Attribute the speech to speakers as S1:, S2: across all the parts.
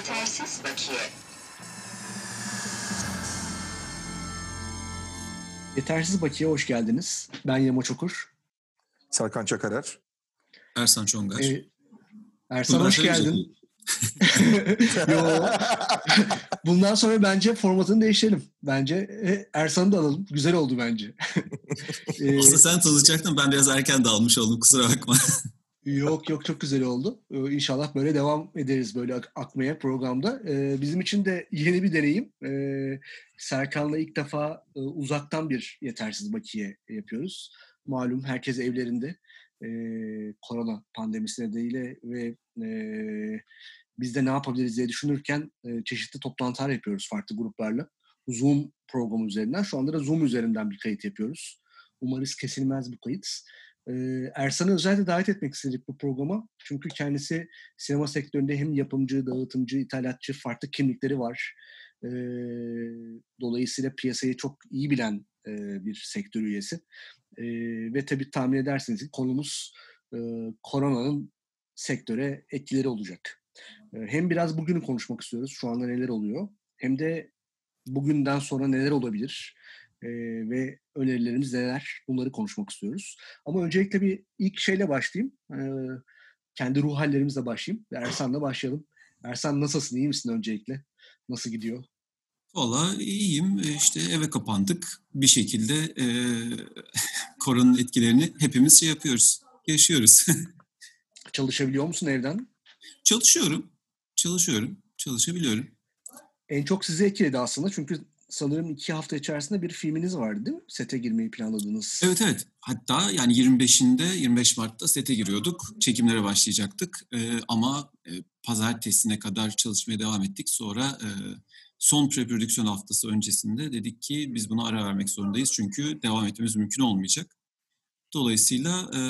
S1: Yetersiz bakiye.
S2: Yetersiz Bakiye hoş geldiniz. Ben Yama Çokur.
S3: Serkan Çakarer.
S4: Ersan Çongar.
S2: Ee, Ersan hoş geldin. Yo. Bundan sonra bence formatını değiştirelim. Bence e, Ersan'ı da alalım. Güzel oldu bence.
S4: Ee, Aslında sen tanıtacaktın. Ben biraz erken dalmış oldum. Kusura bakma.
S2: Yok yok çok güzel oldu. Ee, inşallah böyle devam ederiz böyle ak- akmaya programda. Ee, bizim için de yeni bir deneyim. Ee, Serkan'la ilk defa e, uzaktan bir yetersiz bakiye yapıyoruz. Malum herkes evlerinde. Korona pandemisi nedeniyle ve e, biz de ne yapabiliriz diye düşünürken e, çeşitli toplantılar yapıyoruz farklı gruplarla. Zoom programı üzerinden. Şu anda da Zoom üzerinden bir kayıt yapıyoruz. Umarız kesilmez bu kayıt. Ersan'ı özellikle davet etmek istedik bu programa. Çünkü kendisi sinema sektöründe hem yapımcı, dağıtımcı, ithalatçı farklı kimlikleri var. Dolayısıyla piyasayı çok iyi bilen bir sektör üyesi. Ve tabii tahmin edersiniz ki konumuz koronanın sektöre etkileri olacak. Hem biraz bugünü konuşmak istiyoruz. Şu anda neler oluyor. Hem de bugünden sonra neler olabilir e, ve önerilerimiz neler bunları konuşmak istiyoruz. Ama öncelikle bir ilk şeyle başlayayım. E, kendi ruh hallerimizle başlayayım. Ersan'la başlayalım. Ersan nasılsın? İyi misin öncelikle? Nasıl gidiyor?
S4: Valla iyiyim. İşte eve kapandık. Bir şekilde e, koronanın etkilerini hepimiz şey yapıyoruz. Yaşıyoruz.
S2: Çalışabiliyor musun evden?
S4: Çalışıyorum. Çalışıyorum. Çalışabiliyorum.
S2: En çok sizi etkiledi aslında çünkü sanırım iki hafta içerisinde bir filminiz vardı değil mi? Sete girmeyi planladınız.
S4: Evet evet. Hatta yani 25'inde 25 Mart'ta sete giriyorduk. Çekimlere başlayacaktık. Ee, ama e, pazartesine kadar çalışmaya devam ettik. Sonra e, son preprodüksiyon haftası öncesinde dedik ki biz buna ara vermek zorundayız. Çünkü devam etmemiz mümkün olmayacak. Dolayısıyla e,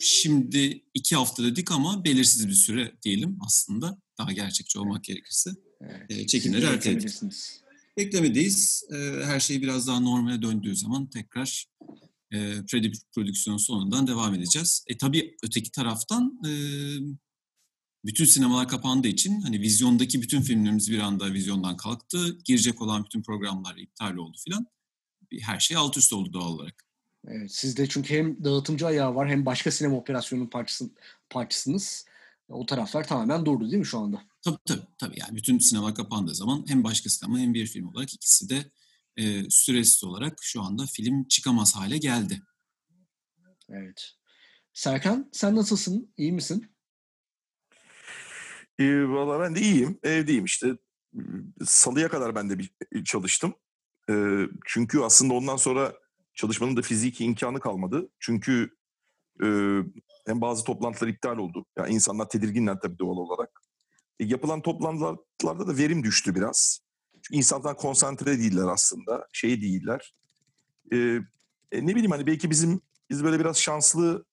S4: şimdi iki hafta dedik ama belirsiz bir süre diyelim aslında. Daha gerçekçi olmak gerekirse. Evet. E, çekimleri erteledik. Beklemedeyiz. E, her şey biraz daha normale döndüğü zaman tekrar e, prodüksiyon sonundan devam edeceğiz. E tabii öteki taraftan e, bütün sinemalar kapandığı için hani vizyondaki bütün filmlerimiz bir anda vizyondan kalktı. Girecek olan bütün programlar iptal oldu filan. Her şey alt üst oldu doğal olarak.
S2: Evet, sizde çünkü hem dağıtımcı ayağı var hem başka sinema operasyonunun parçası, parçasınız. O taraflar tamamen durdu değil mi şu anda?
S4: Tabii tabii. tabii. Yani bütün sinema kapandığı zaman hem başka sinema hem bir film olarak ikisi de e, süresiz olarak şu anda film çıkamaz hale geldi.
S2: Evet. Serkan sen nasılsın? İyi misin?
S3: Ee, Valla ben de iyiyim. Evdeyim işte. Salıya kadar ben de bir çalıştım. Ee, çünkü aslında ondan sonra çalışmanın da fiziki imkanı kalmadı. Çünkü e, hem bazı toplantılar iptal oldu. Yani insanlar tedirginler tabii doğal olarak. E, yapılan toplantılarda da verim düştü biraz. Çünkü insanlar konsantre değiller aslında. Şey değiller. E, e, ne bileyim hani belki bizim biz böyle biraz şanslı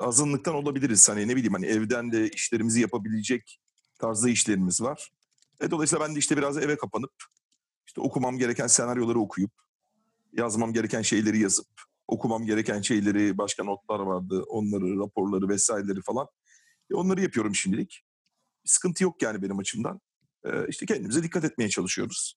S3: azınlıktan olabiliriz. Hani ne bileyim hani evden de işlerimizi yapabilecek tarzda işlerimiz var. E, dolayısıyla ben de işte biraz eve kapanıp işte okumam gereken senaryoları okuyup yazmam gereken şeyleri yazıp okumam gereken şeyleri başka notlar vardı onları raporları vesaireleri falan e, onları yapıyorum şimdilik. Bir sıkıntı yok yani benim açımdan. E, işte kendimize dikkat etmeye çalışıyoruz.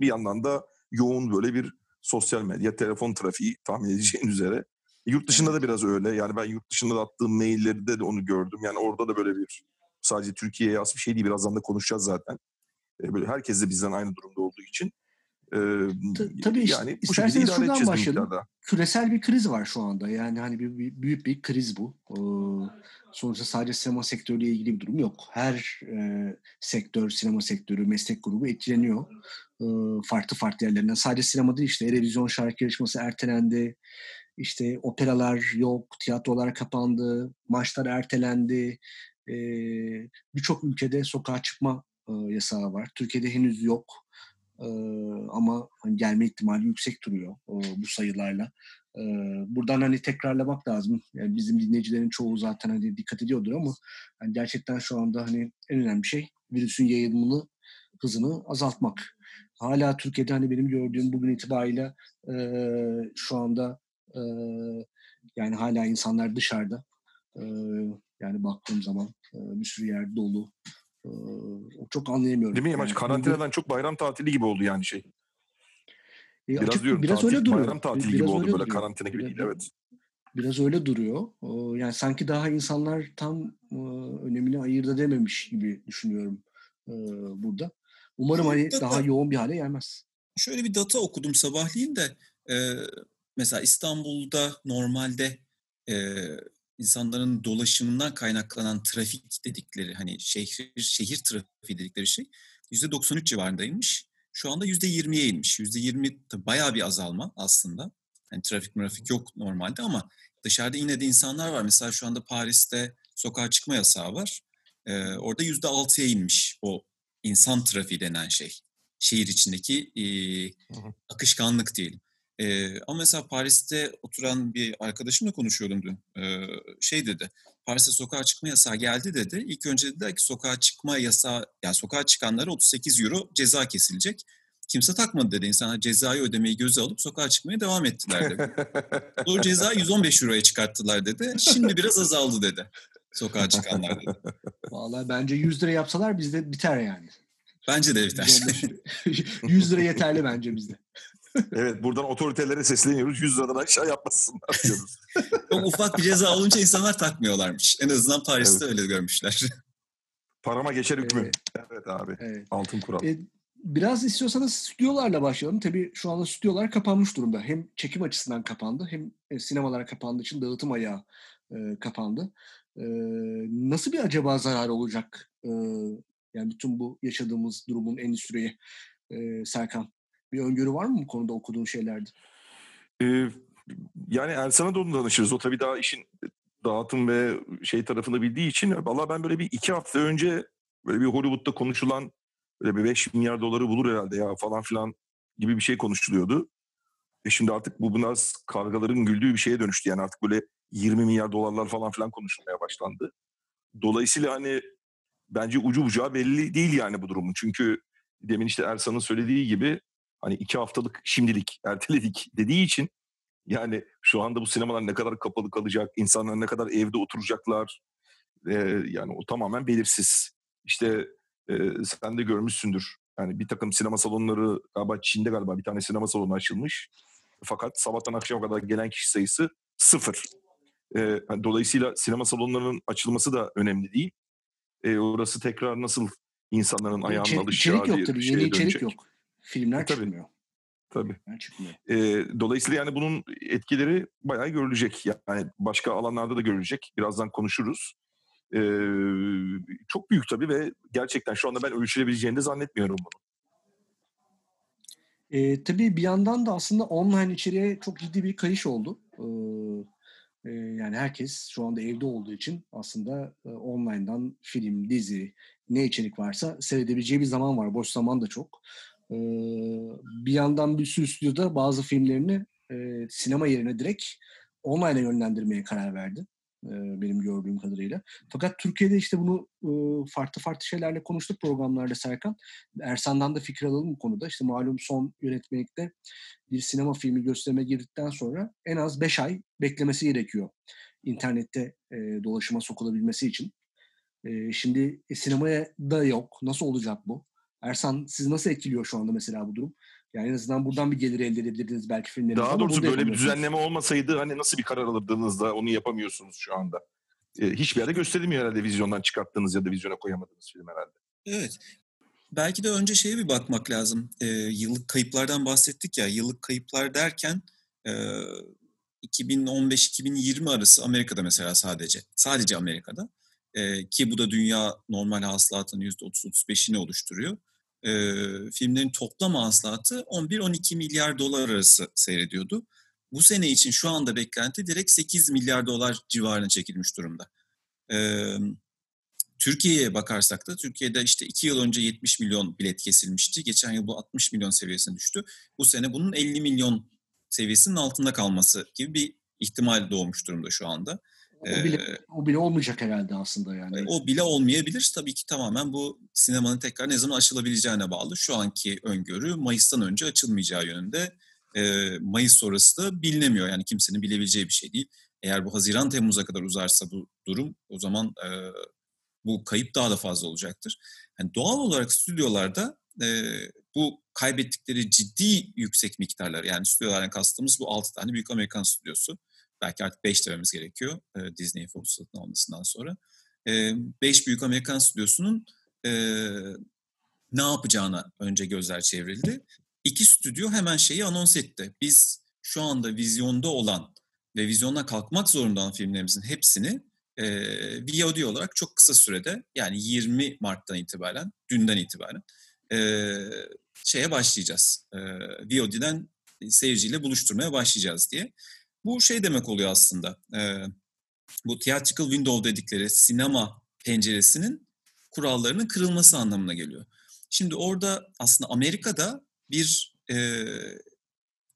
S3: Bir yandan da yoğun böyle bir sosyal medya, telefon trafiği tahmin edeceğin üzere. Yurt dışında da biraz öyle. Yani ben yurt dışında da attığım maillerde de onu gördüm. Yani orada da böyle bir sadece Türkiye'ye az bir şey değil. Birazdan da konuşacağız zaten. Böyle herkes de bizden aynı durumda olduğu için.
S2: Ee, Tabii yani bu şekilde şuradan başlayalım. Küresel bir kriz var şu anda. Yani hani bir, bir büyük bir kriz bu. Ee, sonuçta sadece sinema sektörüyle ilgili bir durum yok. Her e, sektör, sinema sektörü, meslek grubu etkileniyor. Ee, farklı farklı yerlerinden. Sadece sinemada değil işte Erevizyon şarkı yarışması ertelendi. İşte operalar yok, tiyatrolar kapandı, maçlar ertelendi. Ee, Birçok ülkede sokağa çıkma e, yasağı var. Türkiye'de henüz yok. Ama hani gelme ihtimali yüksek duruyor bu sayılarla. Buradan hani tekrarlamak lazım. Yani bizim dinleyicilerin çoğu zaten hani dikkat ediyordur ama yani gerçekten şu anda hani en önemli şey virüsün yayılımını hızını azaltmak. Hala Türkiye'de hani benim gördüğüm bugün itibariyle e, şu anda e, yani hala insanlar dışarıda. E, yani baktığım zaman e, bir sürü yer dolu. Ee, çok anlayamıyorum.
S3: Değil mi Yamaç?
S2: Yani
S3: Karantinadan çok bayram tatili gibi oldu yani şey.
S2: E,
S3: Biraz
S2: açık-
S3: diyorum
S2: biraz
S3: tatil,
S2: öyle duruyor.
S3: bayram tatili
S2: Biraz
S3: gibi oldu
S2: öyle
S3: böyle
S2: duruyor.
S3: karantina gibi değil
S2: Biraz-
S3: evet.
S2: Biraz öyle duruyor. O, Yani sanki daha insanlar tam e, önemini ayırt edememiş gibi düşünüyorum e, burada. Umarım hani
S4: Mutlaka.
S2: daha yoğun bir hale gelmez.
S4: Şöyle bir data okudum sabahleyin de e, mesela İstanbul'da normalde e, insanların dolaşımından kaynaklanan trafik dedikleri hani şehir şehir trafiği dedikleri şey %93 civarındaymış. Şu anda %20'ye inmiş. %20 tabii bayağı bir azalma aslında. Yani trafik mırafik yok normalde ama dışarıda yine de insanlar var. Mesela şu anda Paris'te sokağa çıkma yasağı var. E, orada %6'ya inmiş o insan trafiği denen şey. Şehir içindeki e, akışkanlık diyelim. Ee, ama mesela Paris'te oturan bir arkadaşımla konuşuyordum dün. Ee, şey dedi, Paris'te sokağa çıkma yasağı geldi dedi. İlk önce dediler ki sokağa çıkma yasağı, yani sokağa çıkanlara 38 euro ceza kesilecek. Kimse takmadı dedi. İnsanlar cezayı ödemeyi göze alıp sokağa çıkmaya devam ettiler dedi. o cezayı 115 euroya çıkarttılar dedi. Şimdi biraz azaldı dedi. Sokağa çıkanlar dedi.
S2: Vallahi bence 100 lira yapsalar bizde biter yani.
S4: Bence de biter.
S2: 100 lira yeterli bence bizde.
S3: Evet buradan otoritelere sesleniyoruz. 100 liradan aşağı yapmasınlar diyoruz.
S4: Çok ufak bir ceza olunca insanlar takmıyorlarmış. En azından Paris'te öyle görmüşler.
S3: Parama geçer hükmü.
S2: Evet.
S3: Evet abi.
S2: Evet.
S3: Altın kural.
S2: E, biraz istiyorsanız stüdyolarla başlayalım. Tabii şu anda stüdyolar kapanmış durumda. Hem çekim açısından kapandı hem e, sinemalar kapandığı için dağıtım ayağı e, kapandı. E, nasıl bir acaba zarar olacak? E, yani bütün bu yaşadığımız durumun endüstriye e, Serkan. Bir öngörü var mı bu konuda okuduğun şeylerde?
S3: Ee, yani Ersan'a da onu danışırız. O tabii daha işin dağıtım ve şey tarafını bildiği için valla ben böyle bir iki hafta önce böyle bir Hollywood'da konuşulan böyle bir 5 milyar doları bulur herhalde ya falan filan gibi bir şey konuşuluyordu. E şimdi artık bu biraz kargaların güldüğü bir şeye dönüştü. Yani artık böyle 20 milyar dolarlar falan filan konuşulmaya başlandı. Dolayısıyla hani bence ucu bucağı belli değil yani bu durumun. Çünkü demin işte Ersan'ın söylediği gibi hani iki haftalık şimdilik erteledik dediği için yani şu anda bu sinemalar ne kadar kapalı kalacak, insanlar ne kadar evde oturacaklar e, yani o tamamen belirsiz. İşte e, sen de görmüşsündür. Yani bir takım sinema salonları galiba Çin'de galiba bir tane sinema salonu açılmış. Fakat sabahtan akşama kadar gelen kişi sayısı sıfır. E, dolayısıyla sinema salonlarının açılması da önemli değil. E, orası tekrar nasıl insanların ayağının
S2: İçerik,
S3: alışacağı
S2: içerik yok tabii. Yeni içerik
S3: dönecek.
S2: yok. Filmler
S3: E, tabii.
S2: çıkmıyor.
S3: Tabii.
S2: Filmler çıkmıyor.
S3: E, dolayısıyla yani bunun etkileri bayağı görülecek. Yani başka alanlarda da görülecek. Birazdan konuşuruz. E, çok büyük tabii ve gerçekten şu anda ben ölçülebileceğini de zannetmiyorum bunu.
S2: E, tabii bir yandan da aslında online içeriğe çok ciddi bir kayış oldu. E, e, yani herkes şu anda evde olduğu için aslında e, online'dan film, dizi, ne içerik varsa seyredebileceği bir zaman var. Boş zaman da çok. E, bir yandan bir sürü stüdyoda bazı filmlerini e, sinema yerine direkt online'a yönlendirmeye karar verdi. e, benim gördüğüm kadarıyla. Fakat Türkiye'de işte bunu e, farklı farklı şeylerle konuştuk programlarda Serkan. Ersan'dan da fikir alalım bu konuda. İşte malum son yönetmelikte bir sinema filmi gösterime girdikten sonra en az 5 ay beklemesi gerekiyor. İnternette e, dolaşıma sokulabilmesi için. Şimdi sinemaya da yok. Nasıl olacak bu? Ersan siz nasıl etkiliyor şu anda mesela bu durum? Yani en azından buradan bir gelir elde edebilirdiniz belki filmlerinizde.
S3: Daha doğrusu böyle bir düzenleme olmasaydı hani nasıl bir karar alırdınız da onu yapamıyorsunuz şu anda. E, hiçbir yerde gösterilmiyor herhalde vizyondan çıkarttığınız ya da vizyona koyamadığınız film herhalde.
S4: Evet. Belki de önce şeye bir bakmak lazım. Ee, yıllık kayıplardan bahsettik ya. Yıllık kayıplar derken e, 2015-2020 arası Amerika'da mesela sadece. Sadece Amerika'da. E, ki bu da dünya normal hasılatının %30-35'ini oluşturuyor. E, filmlerin toplam hasılatı 11-12 milyar dolar arası seyrediyordu. Bu sene için şu anda beklenti direkt 8 milyar dolar civarına çekilmiş durumda. Evet. Türkiye'ye bakarsak da Türkiye'de işte iki yıl önce 70 milyon bilet kesilmişti. Geçen yıl bu 60 milyon seviyesine düştü. Bu sene bunun 50 milyon seviyesinin altında kalması gibi bir ihtimal doğmuş durumda şu anda.
S2: O bile,
S4: Ee,
S2: o bile olmayacak herhalde aslında yani.
S4: O bile olmayabilir. Tabii ki tamamen bu sinemanın tekrar ne zaman açılabileceğine bağlı. Şu anki öngörü Mayıs'tan önce açılmayacağı yönünde. Mayıs sonrası da bilinemiyor. Yani kimsenin bilebileceği bir şey değil. Eğer bu Haziran Temmuz'a kadar uzarsa bu durum o zaman e, bu kayıp daha da fazla olacaktır. Yani doğal olarak stüdyolarda e, bu kaybettikleri ciddi yüksek miktarlar yani stüdyolardan kastımız bu 6 tane büyük Amerikan stüdyosu. Belki artık 5 dememiz gerekiyor e, Disney'in Fox satın almasından sonra. 5 e, büyük Amerikan stüdyosunun e, ne yapacağına önce gözler çevrildi. İki stüdyo hemen şeyi anons etti. Biz şu anda vizyonda olan ve vizyona kalkmak zorunda olan filmlerimizin hepsini e, VOD olarak çok kısa sürede yani 20 Mart'tan itibaren, dünden itibaren e, şeye başlayacağız. E, VOD'den seyirciyle buluşturmaya başlayacağız diye. Bu şey demek oluyor aslında. E, bu theatrical window dedikleri sinema penceresinin kurallarının kırılması anlamına geliyor. Şimdi orada aslında Amerika'da bir e,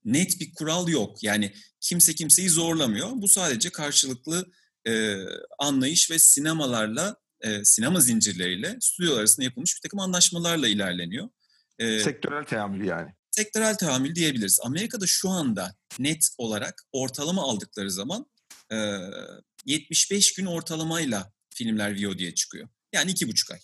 S4: net bir kural yok. Yani kimse kimseyi zorlamıyor. Bu sadece karşılıklı e, anlayış ve sinemalarla, e, sinema zincirleriyle stüdyolar arasında yapılmış bir takım anlaşmalarla ilerleniyor.
S3: E, sektörel teamül yani.
S4: Sektörel teamül diyebiliriz. Amerika'da şu anda net olarak ortalama aldıkları zaman e, 75 gün ortalamayla filmler VOD'ye çıkıyor. Yani iki buçuk ay.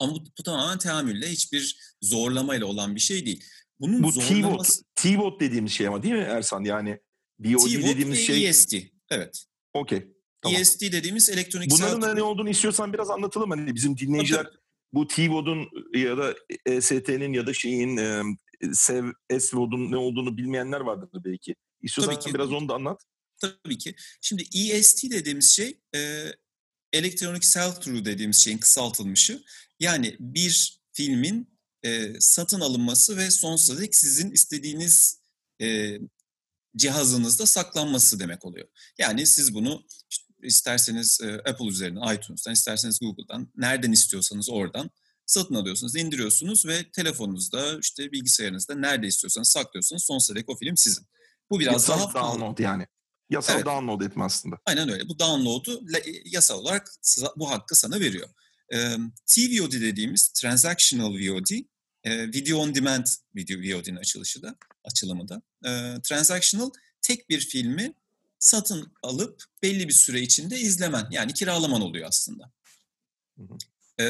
S4: Ama bu, bu tamamen teamülle hiçbir zorlamayla olan bir şey değil.
S3: Bunun bu zorlaması... T-Bot dediğimiz şey ama değil mi Ersan? Yani BOD dediğimiz şey...
S4: EST, evet.
S3: Okey. Tamam.
S4: EST dediğimiz elektronik
S3: Bunların da ne olduğunu istiyorsan biraz anlatalım. Hani bizim dinleyiciler Tabii. bu T-Vod'un ya da EST'nin ya da şeyin SEV, S-Vod'un ne olduğunu bilmeyenler vardır belki. İstiyorsan Tabii ki. biraz onu da anlat.
S4: Tabii ki. Şimdi EST dediğimiz şey e, Electronic Sell-Through dediğimiz şeyin kısaltılmışı. Yani bir filmin e, satın alınması ve sonsuza dek sizin istediğiniz e, cihazınızda saklanması demek oluyor. Yani siz bunu isterseniz e, Apple üzerinden, iTunes'tan, isterseniz Google'dan, nereden istiyorsanız oradan satın alıyorsunuz, indiriyorsunuz ve telefonunuzda, işte bilgisayarınızda nerede istiyorsanız saklıyorsunuz. Sonsuza dek o film sizin.
S3: Bu biraz Yasal daha download yani. Yasal evet. download etme aslında.
S4: Aynen öyle. Bu download'u yasal olarak bu hakkı sana veriyor. E, TVOD dediğimiz Transactional VOD, e, Video On Demand video VOD'nin açılışı da, açılımı da. E, transactional tek bir filmi satın alıp belli bir süre içinde izlemen yani kiralaman oluyor aslında. Hı E,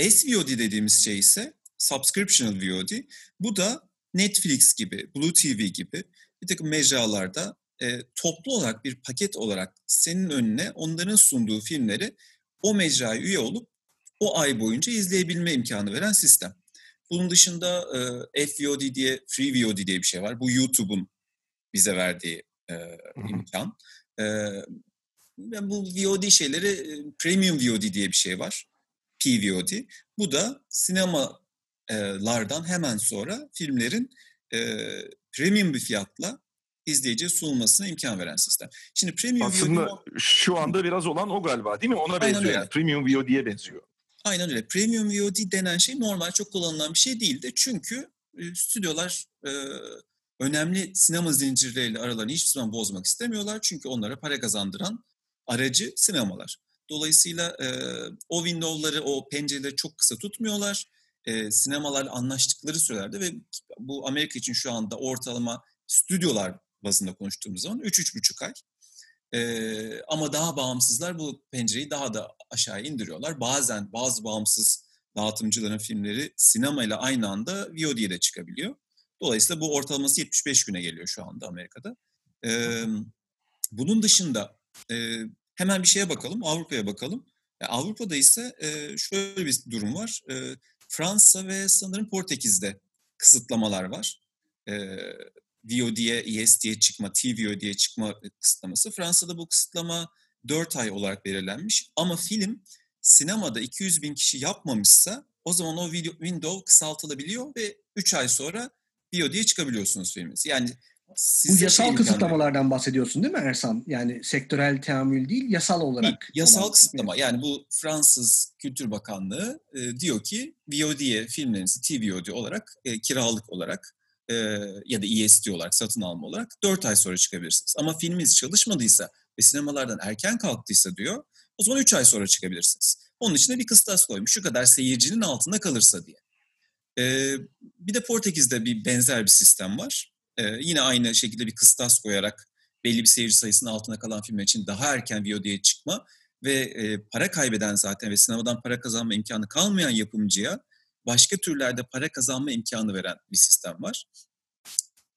S4: SVOD dediğimiz şey ise Subscriptional VOD. Bu da Netflix gibi, Blue TV gibi bir takım mecralarda e, toplu olarak bir paket olarak senin önüne onların sunduğu filmleri o mecraya üye olup o ay boyunca izleyebilme imkanı veren sistem. Bunun dışında e, FVOD diye, Free VOD diye bir şey var. Bu YouTube'un bize verdiği e, imkan. E, bu VOD şeyleri e, Premium VOD diye bir şey var. PVOD. Bu da sinemalardan hemen sonra filmlerin e, premium bir fiyatla izleyiciye sunulmasına imkan veren sistem.
S3: Şimdi Premium Aslında VOD... şu anda biraz olan o galiba değil mi? Ona benziyor Aynen yani. Premium VOD'ye benziyor.
S4: Aynen öyle. Premium VOD denen şey normal çok kullanılan bir şey değildi. Çünkü e, stüdyolar e, önemli sinema zincirleriyle aralarını hiçbir zaman bozmak istemiyorlar. Çünkü onlara para kazandıran aracı sinemalar. Dolayısıyla e, o window'ları, o pencereleri çok kısa tutmuyorlar. E, sinemalarla anlaştıkları sürelerde ve bu Amerika için şu anda ortalama stüdyolar bazında konuştuğumuz zaman 3-3,5 ay. Ee, ama daha bağımsızlar bu pencereyi daha da aşağı indiriyorlar. Bazen bazı bağımsız dağıtımcıların filmleri sinema ile aynı anda VOD'ye de çıkabiliyor. Dolayısıyla bu ortalaması 75 güne geliyor şu anda Amerika'da. Ee, bunun dışında e, hemen bir şeye bakalım, Avrupa'ya bakalım. Avrupa'da ise şöyle bir durum var. Fransa ve sanırım Portekiz'de kısıtlamalar var. E, VOD'ye, ESD'ye çıkma, TVOD'ye çıkma kısıtlaması. Fransa'da bu kısıtlama 4 ay olarak belirlenmiş. Ama film sinemada 200 bin kişi yapmamışsa o zaman o video, window kısaltılabiliyor ve 3 ay sonra VOD'ye çıkabiliyorsunuz filminiz. Yani
S2: bu yasal şey kısıtlamalardan bahsediyorsun değil mi Ersan? Yani sektörel teamül değil, yasal olarak.
S4: Değil, yasal kısıtlama. Yani bu Fransız Kültür Bakanlığı e, diyor ki VOD'ye filmlerinizi TVOD olarak, e, kiralık olarak e, ya da ESD olarak satın alma olarak 4 ay sonra çıkabilirsiniz. Ama filminiz çalışmadıysa ve sinemalardan erken kalktıysa diyor o zaman 3 ay sonra çıkabilirsiniz. Onun için de bir kıstas koymuş. Şu kadar seyircinin altında kalırsa diye. Ee, bir de Portekiz'de bir benzer bir sistem var. Ee, yine aynı şekilde bir kıstas koyarak belli bir seyirci sayısının altına kalan filmler için daha erken VOD'ye çıkma ve e, para kaybeden zaten ve sinemadan para kazanma imkanı kalmayan yapımcıya başka türlerde para kazanma imkanı veren bir sistem var.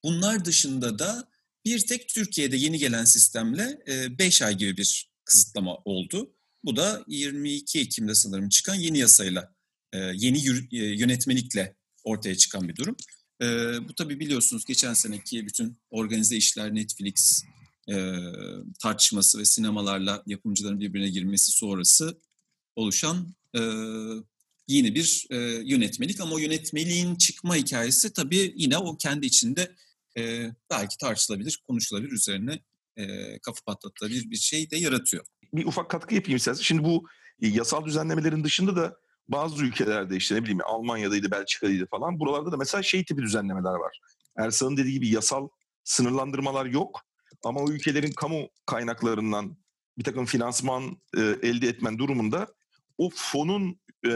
S4: Bunlar dışında da bir tek Türkiye'de yeni gelen sistemle 5 ay gibi bir kısıtlama oldu. Bu da 22 Ekim'de sanırım çıkan yeni yasayla, yeni yönetmelikle ortaya çıkan bir durum. Bu tabii biliyorsunuz geçen seneki bütün organize işler Netflix tartışması ve sinemalarla yapımcıların birbirine girmesi sonrası oluşan yeni bir yönetmelik. Ama o yönetmeliğin çıkma hikayesi tabii yine o kendi içinde e, belki tartışılabilir, konuşulabilir üzerine e, kafa patlatılabilir bir şey de yaratıyor.
S3: Bir ufak katkı yapayım istersen. Şimdi bu e, yasal düzenlemelerin dışında da bazı ülkelerde işte ne bileyim Almanya'daydı, Belçika'daydı falan buralarda da mesela şey tipi düzenlemeler var. Ersan'ın dediği gibi yasal sınırlandırmalar yok ama o ülkelerin kamu kaynaklarından bir takım finansman e, elde etmen durumunda o fonun e,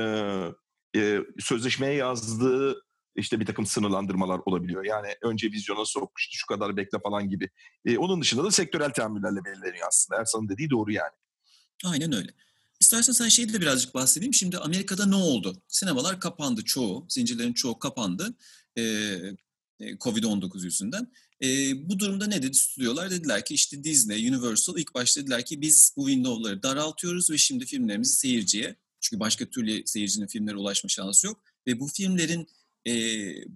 S3: e, sözleşmeye yazdığı işte bir takım sınırlandırmalar olabiliyor. Yani önce vizyona sok, işte şu kadar bekle falan gibi. E, onun dışında da sektörel teamüllerle belirleniyor aslında. Ersan'ın dediği doğru yani.
S4: Aynen öyle. İstersen sen şeyde de birazcık bahsedeyim. Şimdi Amerika'da ne oldu? Sinemalar kapandı çoğu. Zincirlerin çoğu kapandı. Ee, Covid-19 yüzünden. E, bu durumda ne dedi stüdyolar? Dediler ki işte Disney, Universal ilk başta dediler ki biz bu window'ları daraltıyoruz ve şimdi filmlerimizi seyirciye çünkü başka türlü seyircinin filmlere ulaşma şansı yok ve bu filmlerin e,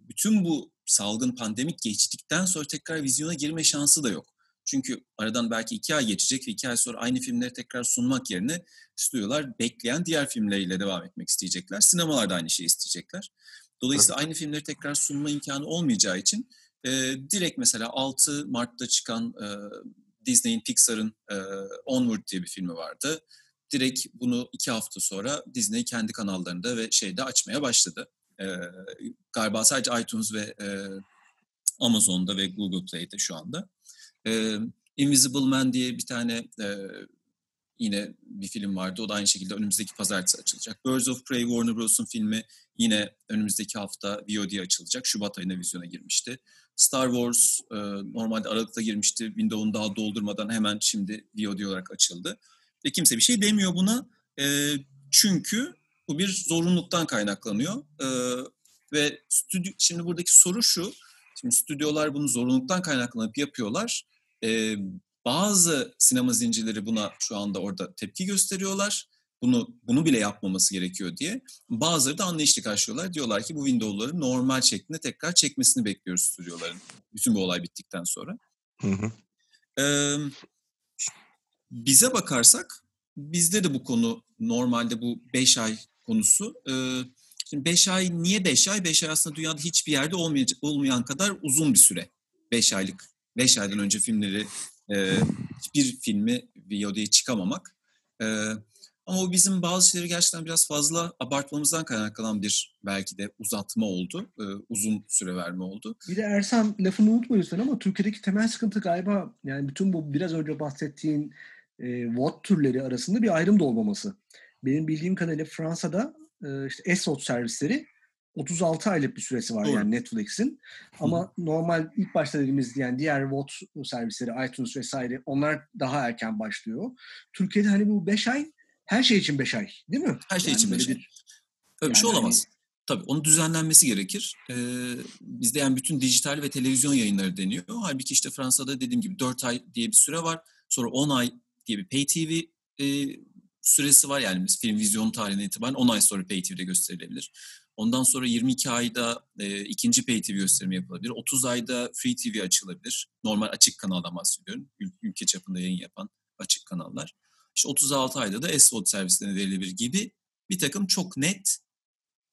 S4: bütün bu salgın pandemik geçtikten sonra tekrar vizyona girme şansı da yok. Çünkü aradan belki iki ay geçecek ve iki ay sonra aynı filmleri tekrar sunmak yerine stüdyolar bekleyen diğer filmleriyle devam etmek isteyecekler. Sinemalar da aynı şeyi isteyecekler. Dolayısıyla aynı filmleri tekrar sunma imkanı olmayacağı için e, direkt mesela 6 Mart'ta çıkan e, Disney'in Pixar'ın e, Onward diye bir filmi vardı. Direkt bunu iki hafta sonra Disney kendi kanallarında ve şeyde açmaya başladı. E, galiba sadece iTunes ve e, Amazon'da ve Google Play'de şu anda. E, Invisible Man diye bir tane e, yine bir film vardı. O da aynı şekilde önümüzdeki pazartesi açılacak. Birds of Prey Warner Bros'un filmi yine önümüzdeki hafta VOD'ye açılacak. Şubat ayında vizyona girmişti. Star Wars e, normalde Aralık'ta girmişti. Windows'un daha doldurmadan hemen şimdi VOD olarak açıldı. Ve kimse bir şey demiyor buna. E, çünkü bu bir zorunluluktan kaynaklanıyor. E, ve stüdyo, şimdi buradaki soru şu. Şimdi stüdyolar bunu zorunluluktan kaynaklanıp yapıyorlar. E, bazı sinema zincirleri buna şu anda orada tepki gösteriyorlar. Bunu bunu bile yapmaması gerekiyor diye. Bazıları da anlayışlı karşılıyorlar. Diyorlar ki bu window'ları normal şeklinde tekrar çekmesini bekliyoruz stüdyoların. Bütün bu olay bittikten sonra. Hı hı. Ee, bize bakarsak bizde de bu konu normalde bu 5 ay konusu. Ee, şimdi 5 ay niye 5 ay? 5 ay aslında dünyada hiçbir yerde olmayacak, olmayan kadar uzun bir süre. 5 aylık. 5 aydan önce filmleri e, hiçbir filmi VOD'ye çıkamamak. E, ama o bizim bazı şeyleri gerçekten biraz fazla abartmamızdan kaynaklanan bir belki de uzatma oldu. E, uzun süre verme oldu.
S2: Bir de Ersan lafını unutma lütfen ama Türkiye'deki temel sıkıntı galiba yani bütün bu biraz önce bahsettiğin e, VOD türleri arasında bir ayrım da olmaması. Benim bildiğim kadarıyla Fransa'da e, işte SVOD servisleri 36 aylık bir süresi var Doğru. yani Netflix'in. Ama Hı. normal ilk başta dediğimiz yani diğer VOD servisleri iTunes vesaire onlar daha erken başlıyor. Türkiye'de hani bu 5 ay her şey için 5 ay değil mi?
S4: Her şey yani için 5 ay. Öyle bir şey olamaz. Hani... Tabii onun düzenlenmesi gerekir. Ee, bizde yani bütün dijital ve televizyon yayınları deniyor. Halbuki işte Fransa'da dediğim gibi 4 ay diye bir süre var. Sonra 10 ay diye bir pay TV e, süresi var. Yani film vizyon tarihinden itibaren 10 ay sonra pay TV'de gösterilebilir. Ondan sonra 22 ayda e, ikinci pay TV gösterimi yapılabilir. 30 ayda free TV açılabilir. Normal açık kanaldan bahsediyorum. Ül- ülke çapında yayın yapan açık kanallar. İşte 36 ayda da SVOD servislerine verilebilir gibi bir takım çok net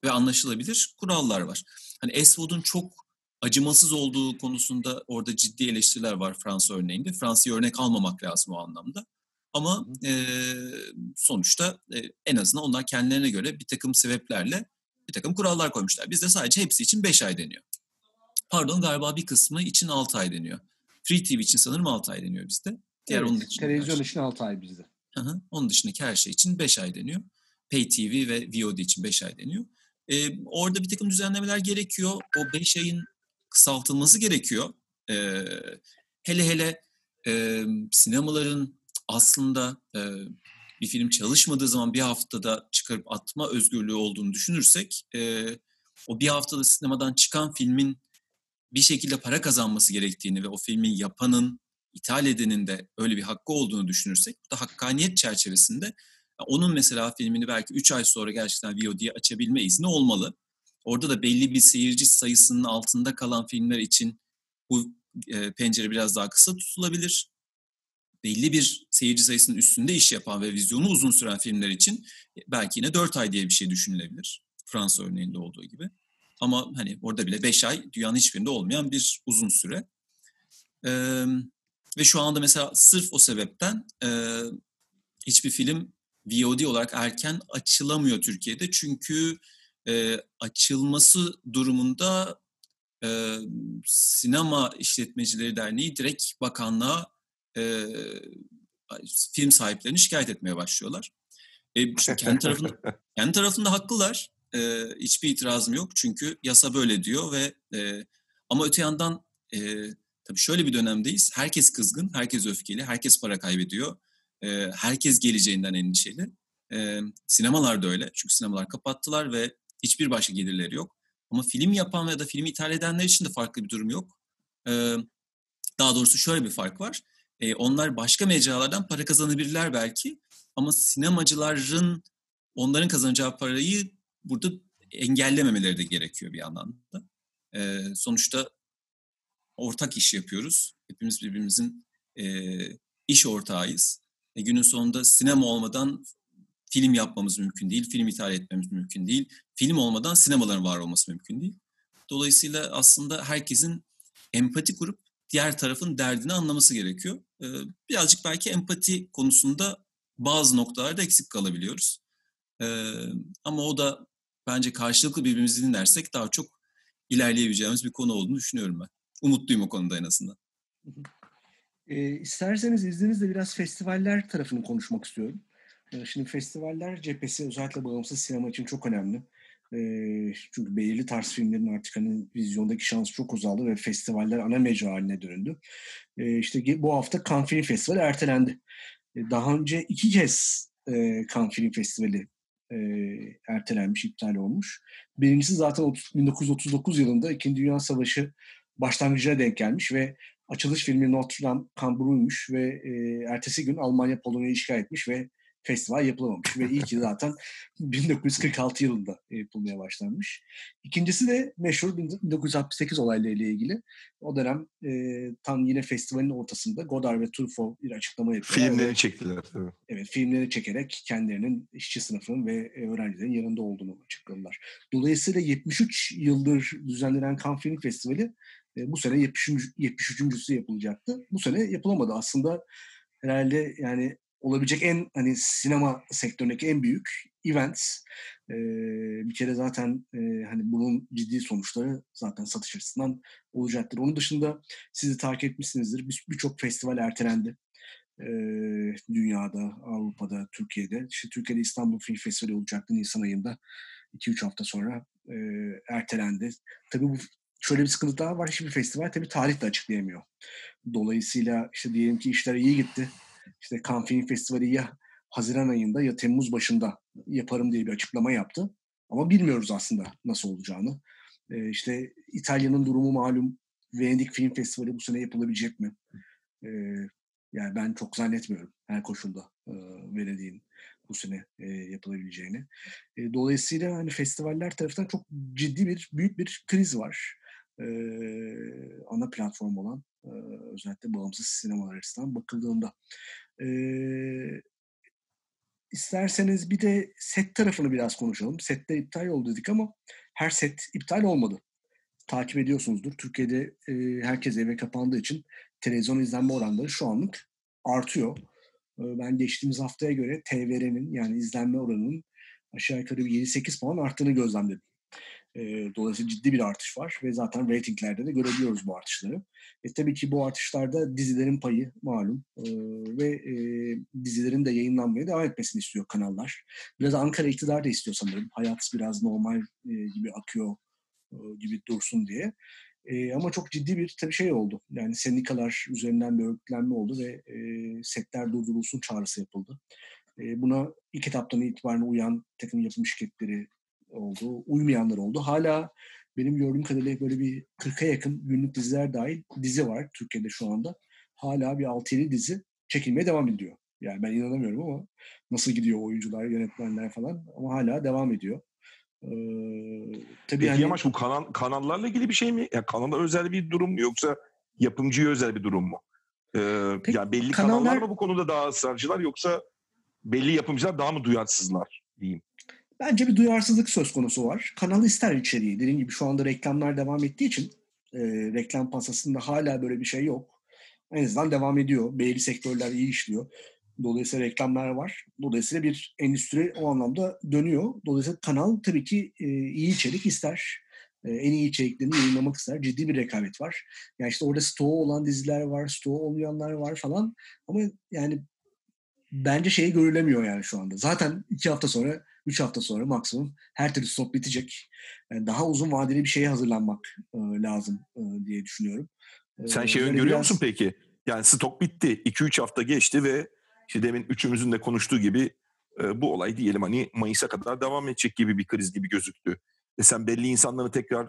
S4: ve anlaşılabilir kurallar var. Hani SVOD'un çok acımasız olduğu konusunda orada ciddi eleştiriler var Fransa örneğinde. Fransa'yı örnek almamak lazım o anlamda. Ama e, sonuçta e, en azından onlar kendilerine göre bir takım sebeplerle bir takım kurallar koymuşlar. Bizde sadece hepsi için 5 ay deniyor. Pardon galiba bir kısmı için 6 ay deniyor. Free TV için sanırım 6 ay deniyor bizde.
S2: Diğer evet, onun dışında televizyon için 6 ay bizde.
S4: Hı hı, onun dışındaki her şey için 5 ay deniyor. Pay TV ve VOD için 5 ay deniyor. Ee, orada bir takım düzenlemeler gerekiyor. O 5 ayın kısaltılması gerekiyor. Ee, hele hele e, sinemaların aslında e, bir film çalışmadığı zaman bir haftada çıkarıp atma özgürlüğü olduğunu düşünürsek e, o bir haftada sinemadan çıkan filmin bir şekilde para kazanması gerektiğini ve o filmin yapanın, ithal edenin de öyle bir hakkı olduğunu düşünürsek bu da hakkaniyet çerçevesinde onun mesela filmini belki 3 ay sonra gerçekten VOD'ye açabilme izni olmalı. Orada da belli bir seyirci sayısının altında kalan filmler için bu pencere biraz daha kısa tutulabilir. Belli bir seyirci sayısının üstünde iş yapan ve vizyonu uzun süren filmler için belki yine 4 ay diye bir şey düşünülebilir. Fransa örneğinde olduğu gibi. Ama hani orada bile 5 ay dünyanın hiçbirinde olmayan bir uzun süre. Ee, ve şu anda mesela sırf o sebepten e, hiçbir film VOD olarak erken açılamıyor Türkiye'de. Çünkü e, açılması durumunda e, Sinema İşletmecileri Derneği direkt bakanlığa e, film sahiplerini şikayet etmeye başlıyorlar. E, kendi tarafında kendi tarafında haklılar. E, hiçbir itirazım yok çünkü yasa böyle diyor ve e, ama öte yandan e, tabii şöyle bir dönemdeyiz. Herkes kızgın, herkes öfkeli, herkes para kaybediyor. E, herkes geleceğinden endişeli. E, sinemalar da öyle. Çünkü sinemalar kapattılar ve hiçbir başka gelirleri yok. Ama film yapan ya da film ithal edenler için de farklı bir durum yok. E, daha doğrusu şöyle bir fark var. E, onlar başka mecralardan para kazanabilirler belki. Ama sinemacıların onların kazanacağı parayı burada engellememeleri de gerekiyor bir yandan da. E, sonuçta ortak iş yapıyoruz. Hepimiz birbirimizin e, iş ortağıyız. E, günün sonunda sinema olmadan film yapmamız mümkün değil, film ithal etmemiz mümkün değil, film olmadan sinemaların var olması mümkün değil. Dolayısıyla aslında herkesin empati kurup diğer tarafın derdini anlaması gerekiyor. Ee, birazcık belki empati konusunda bazı noktalarda eksik kalabiliyoruz. Ee, ama o da bence karşılıklı birbirimizi dinlersek daha çok ilerleyebileceğimiz bir konu olduğunu düşünüyorum ben. Umutluyum o konuda en azından.
S2: E, isterseniz izninizle biraz festivaller tarafını konuşmak istiyorum. Şimdi festivaller cephesi özellikle bağımsız sinema için çok önemli. E, çünkü belirli tarz filmlerin artık hani vizyondaki şans çok azaldı ve festivaller ana mecra haline dönüldü. E, işte bu hafta Cannes Film Festivali ertelendi. E, daha önce iki kez e, Cannes Film Festivali e, ertelenmiş, iptal olmuş. Birincisi zaten 30, 1939 yılında İkinci Dünya Savaşı başlangıcına denk gelmiş ve açılış filmi Notre Dame kamburuymuş ve e, ertesi gün Almanya Polonya'yı işgal etmiş ve festival yapılamamış ve ilki zaten 1946 yılında yapılmaya başlanmış. İkincisi de meşhur 1968 olaylarıyla ilgili. O dönem e, tam yine festivalin ortasında Godard ve Truffaut bir açıklama yapıyorlar.
S3: Filmleri ve, çektiler tabii.
S2: Evet, filmleri çekerek kendilerinin işçi sınıfının ve öğrencilerin yanında olduğunu açıkladılar. Dolayısıyla 73 yıldır düzenlenen Cannes Film Festivali e, bu sene 73. 73.sü yapılacaktı. Bu sene yapılamadı. Aslında herhalde yani olabilecek en hani sinema sektöründeki en büyük events. Ee, bir kere zaten e, hani bunun ciddi sonuçları zaten satış açısından olacaktır. Onun dışında sizi takip etmişsinizdir. Birçok festival ertelendi. Ee, dünyada, Avrupa'da, Türkiye'de. İşte Türkiye'de İstanbul Film Festivali olacaktı Nisan ayında. 2-3 hafta sonra e, ertelendi. Tabii bu şöyle bir sıkıntı daha var. Hiçbir festival tabii tarih de açıklayamıyor. Dolayısıyla işte diyelim ki işler iyi gitti işte Cannes Film Festivali ya Haziran ayında ya Temmuz başında yaparım diye bir açıklama yaptı. Ama bilmiyoruz aslında nasıl olacağını. Ee, işte İtalya'nın durumu malum. Venedik Film Festivali bu sene yapılabilecek mi? Ee, yani ben çok zannetmiyorum her koşulda e, Venedik'in bu sene e, yapılabileceğini. E, dolayısıyla hani festivaller tarafından çok ciddi bir büyük bir kriz var. E, ana platform olan e, özellikle bağımsız sinemalar açısından bakıldığında. E, isterseniz bir de set tarafını biraz konuşalım. Setler iptal oldu dedik ama her set iptal olmadı. Takip ediyorsunuzdur. Türkiye'de e, herkes eve kapandığı için televizyon izlenme oranları şu anlık artıyor. E, ben geçtiğimiz haftaya göre TVR'nin yani izlenme oranının aşağı yukarı 7-8 puan arttığını gözlemledim. E, dolayısıyla ciddi bir artış var ve zaten reytinglerde de görebiliyoruz bu artışları. E, tabii ki bu artışlarda dizilerin payı malum e, ve e, dizilerin de yayınlanmaya devam etmesini istiyor kanallar. Biraz Ankara iktidar da istiyor sanırım. Hayat biraz normal e, gibi akıyor e, gibi dursun diye. E, ama çok ciddi bir tabii şey oldu. Yani sendikalar üzerinden bir örgütlenme oldu ve e, setler durdurulsun çağrısı yapıldı. E, buna ilk etaptan itibaren uyan takım yapım şirketleri oldu. Uymayanlar oldu. Hala benim gördüğüm kadarıyla böyle bir 40'a yakın günlük diziler dahil dizi var Türkiye'de şu anda. Hala bir 6-7 dizi çekilmeye devam ediyor. Yani ben inanamıyorum ama nasıl gidiyor oyuncular, yönetmenler falan ama hala devam ediyor. Ee,
S3: tabii Peki hani... Yamaç bu kanal, kanallarla ilgili bir şey mi? Ya kanala özel bir durum mu yoksa yapımcıya özel bir durum mu? Ee, Peki, yani belli kanallar... kanallar mı bu konuda daha ısrarcılar yoksa belli yapımcılar daha mı duyarsızlar diyeyim?
S2: Bence bir duyarsızlık söz konusu var. Kanal ister içeriği. Dediğim gibi şu anda reklamlar devam ettiği için e, reklam pasasında hala böyle bir şey yok. En azından devam ediyor. Belli sektörler iyi işliyor. Dolayısıyla reklamlar var. Dolayısıyla bir endüstri o anlamda dönüyor. Dolayısıyla kanal tabii ki e, iyi içerik ister. E, en iyi içeriklerini yayınlamak ister. Ciddi bir rekabet var. Yani işte orada stoğu olan diziler var, stoğu olmayanlar var falan. Ama yani bence şey görülemiyor yani şu anda. Zaten iki hafta sonra, üç hafta sonra maksimum her türlü stop bitecek. Yani daha uzun vadeli bir şeye hazırlanmak e, lazım e, diye düşünüyorum.
S3: E, Sen şey öngörüyor biraz... musun peki? Yani stok bitti. 2-3 hafta geçti ve işte demin üçümüzün de konuştuğu gibi e, bu olay diyelim hani Mayıs'a kadar devam edecek gibi bir kriz gibi gözüktü. E sen belli insanların tekrar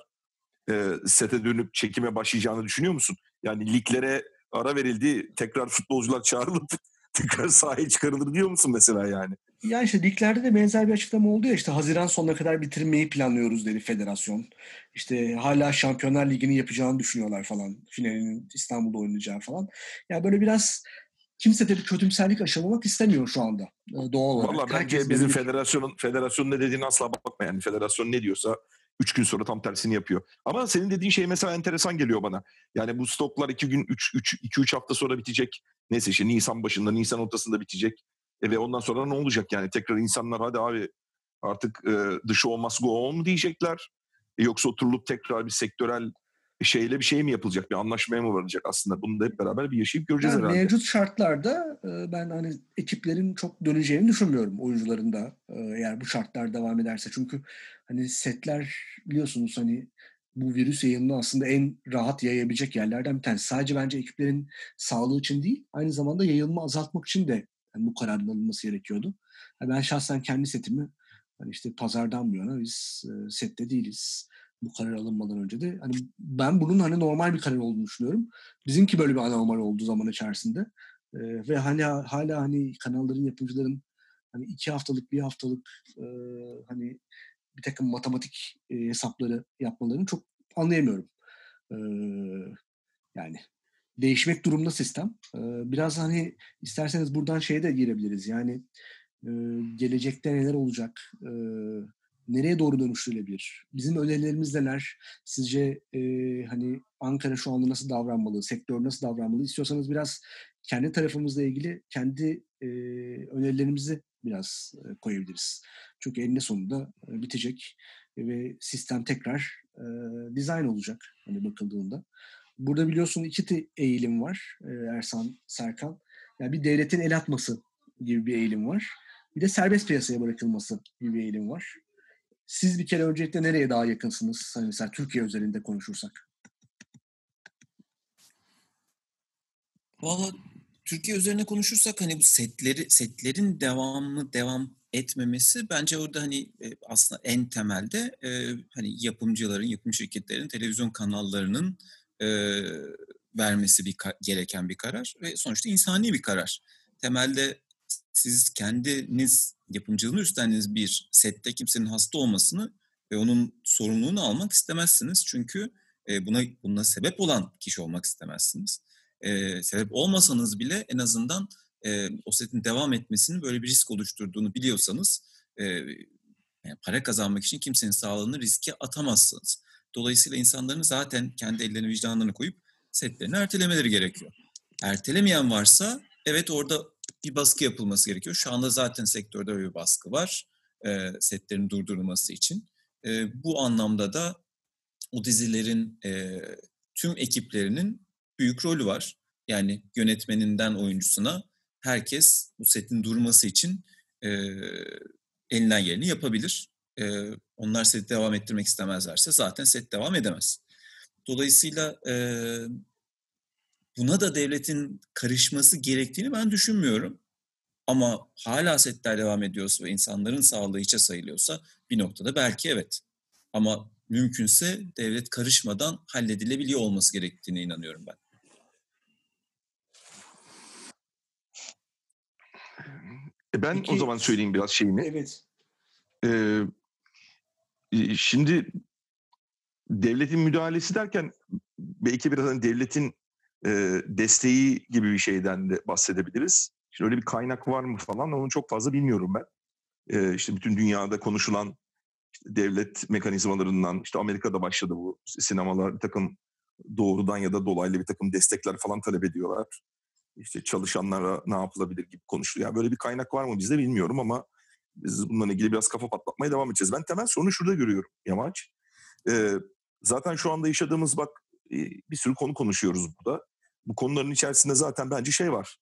S3: e, sete dönüp çekime başlayacağını düşünüyor musun? Yani liglere ara verildi, tekrar futbolcular çağrılıp tekrar sahaya çıkarılır diyor musun mesela yani?
S2: Ya işte liglerde de benzer bir açıklama oldu ya işte Haziran sonuna kadar bitirmeyi planlıyoruz dedi federasyon. İşte hala Şampiyonlar Ligi'ni yapacağını düşünüyorlar falan. Finalinin İstanbul'da oynayacağı falan. Ya yani böyle biraz kimse de bir kötümserlik aşılamak istemiyor şu anda e, doğal olarak.
S3: Valla bence bizim bir... federasyonun federasyonun ne dediğini asla bakma yani. Federasyon ne diyorsa üç gün sonra tam tersini yapıyor. Ama senin dediğin şey mesela enteresan geliyor bana. Yani bu stoklar iki gün, üç, üç, iki, üç hafta sonra bitecek. Neyse işte Nisan başında, Nisan ortasında bitecek. E ve ondan sonra ne olacak yani? Tekrar insanlar hadi abi artık e, dışı olmaz go on mu diyecekler? E, yoksa oturulup tekrar bir sektörel şeyle bir şey mi yapılacak? Bir anlaşmaya mı varılacak aslında? Bunu da hep beraber bir yaşayıp göreceğiz yani herhalde.
S2: Mevcut şartlarda e, ben hani ekiplerin çok döneceğini düşünmüyorum oyuncuların da e, eğer bu şartlar devam ederse. Çünkü hani setler biliyorsunuz hani bu virüs yayılını aslında en rahat yayabilecek yerlerden bir tanesi. Sadece bence ekiplerin sağlığı için değil, aynı zamanda yayılma azaltmak için de yani bu kararın alınması gerekiyordu. Yani ben şahsen kendi setimi hani işte pazardan bu yana biz e, sette değiliz bu karar alınmadan önce de. Hani ben bunun hani normal bir karar olduğunu düşünüyorum. Bizimki böyle bir anormal olduğu zaman içerisinde. Ee, ve hala hala hani kanalların yapımcıların hani iki haftalık bir haftalık e, hani bir takım matematik e, hesapları yapmalarını çok anlayamıyorum. E, yani değişmek durumda sistem. E, biraz hani isterseniz buradan şeye de girebiliriz. Yani e, gelecekte neler olacak? E, nereye doğru dönüştürülebilir? Bizim önerilerimiz neler? Sizce e, hani Ankara şu anda nasıl davranmalı? Sektör nasıl davranmalı? İstiyorsanız biraz kendi tarafımızla ilgili kendi e, önerilerimizi biraz koyabiliriz. Çünkü eninde sonunda bitecek ve sistem tekrar e, dizayn olacak hani bakıldığında. Burada biliyorsun iki eğilim var e, Ersan, Serkan. Yani bir devletin el atması gibi bir eğilim var. Bir de serbest piyasaya bırakılması gibi bir eğilim var. Siz bir kere öncelikle nereye daha yakınsınız? Hani mesela Türkiye özelinde konuşursak.
S4: Valla Türkiye üzerine konuşursak hani bu setleri setlerin devamlı devam etmemesi bence orada hani e, aslında en temelde e, hani yapımcıların, yapım şirketlerin, televizyon kanallarının e, vermesi bir gereken bir karar ve sonuçta insani bir karar. Temelde siz kendiniz yapımcılığını üstlendiğiniz bir sette kimsenin hasta olmasını ve onun sorumluluğunu almak istemezsiniz. Çünkü e, buna buna sebep olan kişi olmak istemezsiniz. E, sebep olmasanız bile en azından e, o setin devam etmesinin böyle bir risk oluşturduğunu biliyorsanız e, yani para kazanmak için kimsenin sağlığını riske atamazsınız. Dolayısıyla insanların zaten kendi ellerini vicdanlarına koyup setlerini ertelemeleri gerekiyor. Ertelemeyen varsa evet orada bir baskı yapılması gerekiyor. Şu anda zaten sektörde bir baskı var e, setlerin durdurulması için. E, bu anlamda da o dizilerin e, tüm ekiplerinin büyük rolü var. Yani yönetmeninden oyuncusuna herkes bu setin durması için e, elinden geleni yapabilir. E, onlar seti devam ettirmek istemezlerse zaten set devam edemez. Dolayısıyla e, buna da devletin karışması gerektiğini ben düşünmüyorum. Ama hala setler devam ediyorsa ve insanların sağlığı hiçe sayılıyorsa bir noktada belki evet. Ama mümkünse devlet karışmadan halledilebiliyor olması gerektiğine inanıyorum ben.
S3: E ben
S2: Peki,
S3: o zaman söyleyeyim biraz şeyini.
S2: Evet.
S3: Ee, şimdi devletin müdahalesi derken belki biraz hani devletin e, desteği gibi bir şeyden de bahsedebiliriz. Şimdi öyle bir kaynak var mı falan onu çok fazla bilmiyorum ben. E, işte bütün dünyada konuşulan işte devlet mekanizmalarından işte Amerika'da başladı bu sinemalar bir takım doğrudan ya da dolaylı bir takım destekler falan talep ediyorlar. İşte çalışanlara ne yapılabilir gibi konuşuluyor. Yani böyle bir kaynak var mı bizde bilmiyorum ama biz bununla ilgili biraz kafa patlatmaya devam edeceğiz. Ben temel sorunu şurada görüyorum Yamaç. Ee, zaten şu anda yaşadığımız bak bir sürü konu konuşuyoruz burada. Bu konuların içerisinde zaten bence şey var.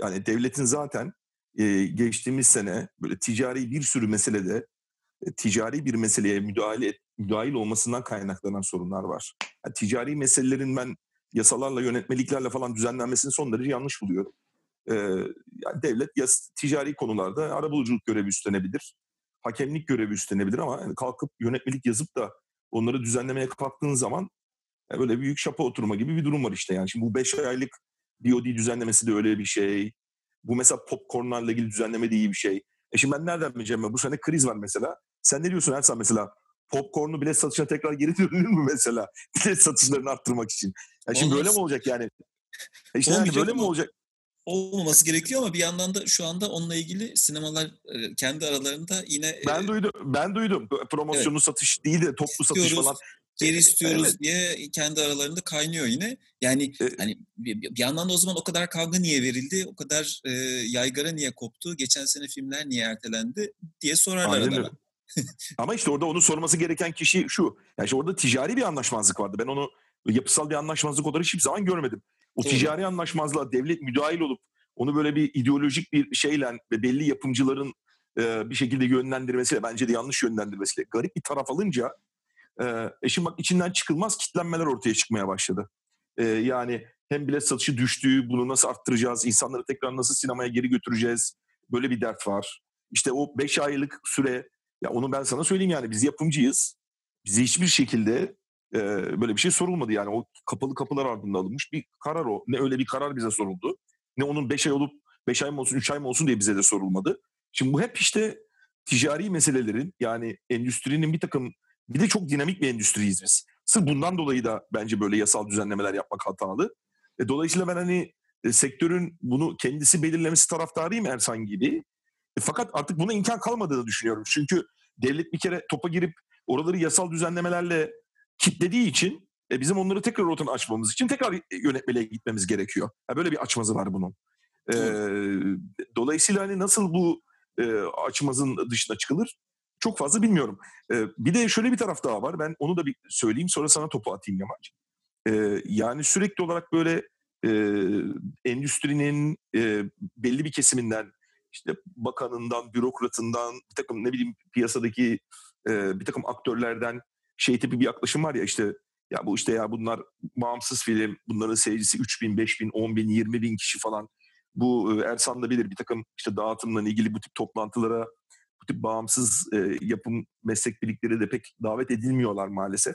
S3: Yani devletin zaten e, geçtiğimiz sene böyle ticari bir sürü meselede e, ticari bir meseleye müdahale müdahil olmasından kaynaklanan sorunlar var. Yani ticari meselelerin ben yasalarla, yönetmeliklerle falan düzenlenmesini son derece yanlış buluyorum. Ee, yani devlet yas, ticari konularda arabuluculuk görevi üstlenebilir, hakemlik görevi üstlenebilir ama yani kalkıp yönetmelik yazıp da onları düzenlemeye kalktığın zaman yani böyle büyük şapa oturma gibi bir durum var işte. Yani şimdi bu 5 aylık BOD düzenlemesi de öyle bir şey. Bu mesela popcornlarla ilgili düzenleme de iyi bir şey. E şimdi ben nereden bileceğim ben? Bu sene kriz var mesela. Sen ne diyorsun Ersan mesela? Popcorn'u bilet satışına tekrar geri dönülür mü mesela? Bilet satışlarını arttırmak için. Ya şimdi böyle mi olacak yani? E işte yani böyle mi olacak?
S4: Olmaması gerekiyor ama bir yandan da şu anda onunla ilgili sinemalar kendi aralarında yine
S3: ben e, duydum ben duydum promosyonu evet. satış değil de toplu satış falan
S4: geri istiyoruz evet. diye kendi aralarında kaynıyor yine. Yani evet. hani bir, bir yandan da o zaman o kadar kavga niye verildi? O kadar e, yaygara niye koptu? Geçen sene filmler niye ertelendi diye sorarlar adama.
S3: Ama işte orada onu sorması gereken kişi şu. Yani işte orada ticari bir anlaşmazlık vardı. Ben onu yapısal bir anlaşmazlık olarak hiçbir zaman görmedim. O ticari anlaşmazlığa devlet müdahil olup onu böyle bir ideolojik bir şeyle ve belli yapımcıların e, bir şekilde yönlendirmesiyle bence de yanlış yönlendirmesiyle garip bir taraf alınca e, e şimdi bak içinden çıkılmaz kitlenmeler ortaya çıkmaya başladı. E, yani hem bilet satışı düştü, bunu nasıl arttıracağız, insanları tekrar nasıl sinemaya geri götüreceğiz, böyle bir dert var. İşte o 5 aylık süre, ya onu ben sana söyleyeyim yani biz yapımcıyız. Bize hiçbir şekilde e, böyle bir şey sorulmadı yani. O kapalı kapılar ardında alınmış bir karar o. Ne öyle bir karar bize soruldu. Ne onun 5 ay olup 5 ay mı olsun 3 ay mı olsun diye bize de sorulmadı. Şimdi bu hep işte ticari meselelerin yani endüstrinin bir takım bir de çok dinamik bir endüstriyiz biz. Sırf bundan dolayı da bence böyle yasal düzenlemeler yapmak hatalı. E, dolayısıyla ben hani e, sektörün bunu kendisi belirlemesi taraftarıyım Ersan gibi. E, fakat artık buna imkan kalmadığını düşünüyorum. Çünkü devlet bir kere topa girip oraları yasal düzenlemelerle kitlediği için e, bizim onları tekrar ortadan açmamız için tekrar yönetmeliğe gitmemiz gerekiyor. Yani böyle bir açmazı var bunun. E, dolayısıyla hani nasıl bu e, açmazın dışına çıkılır çok fazla bilmiyorum. E, bir de şöyle bir taraf daha var. Ben onu da bir söyleyeyim sonra sana topu atayım Yamaç. E, yani sürekli olarak böyle e, endüstrinin e, belli bir kesiminden işte bakanından, bürokratından, bir takım ne bileyim piyasadaki e, bir takım aktörlerden şey tipi bir yaklaşım var ya işte ya bu işte ya bunlar bağımsız film, bunların seyircisi 3 bin, 5 bin, 10 bin, 20 bin kişi falan. Bu e, Ersan da bilir bir takım işte dağıtımla ilgili bu tip toplantılara bu tip bağımsız e, yapım meslek birlikleri de pek davet edilmiyorlar maalesef.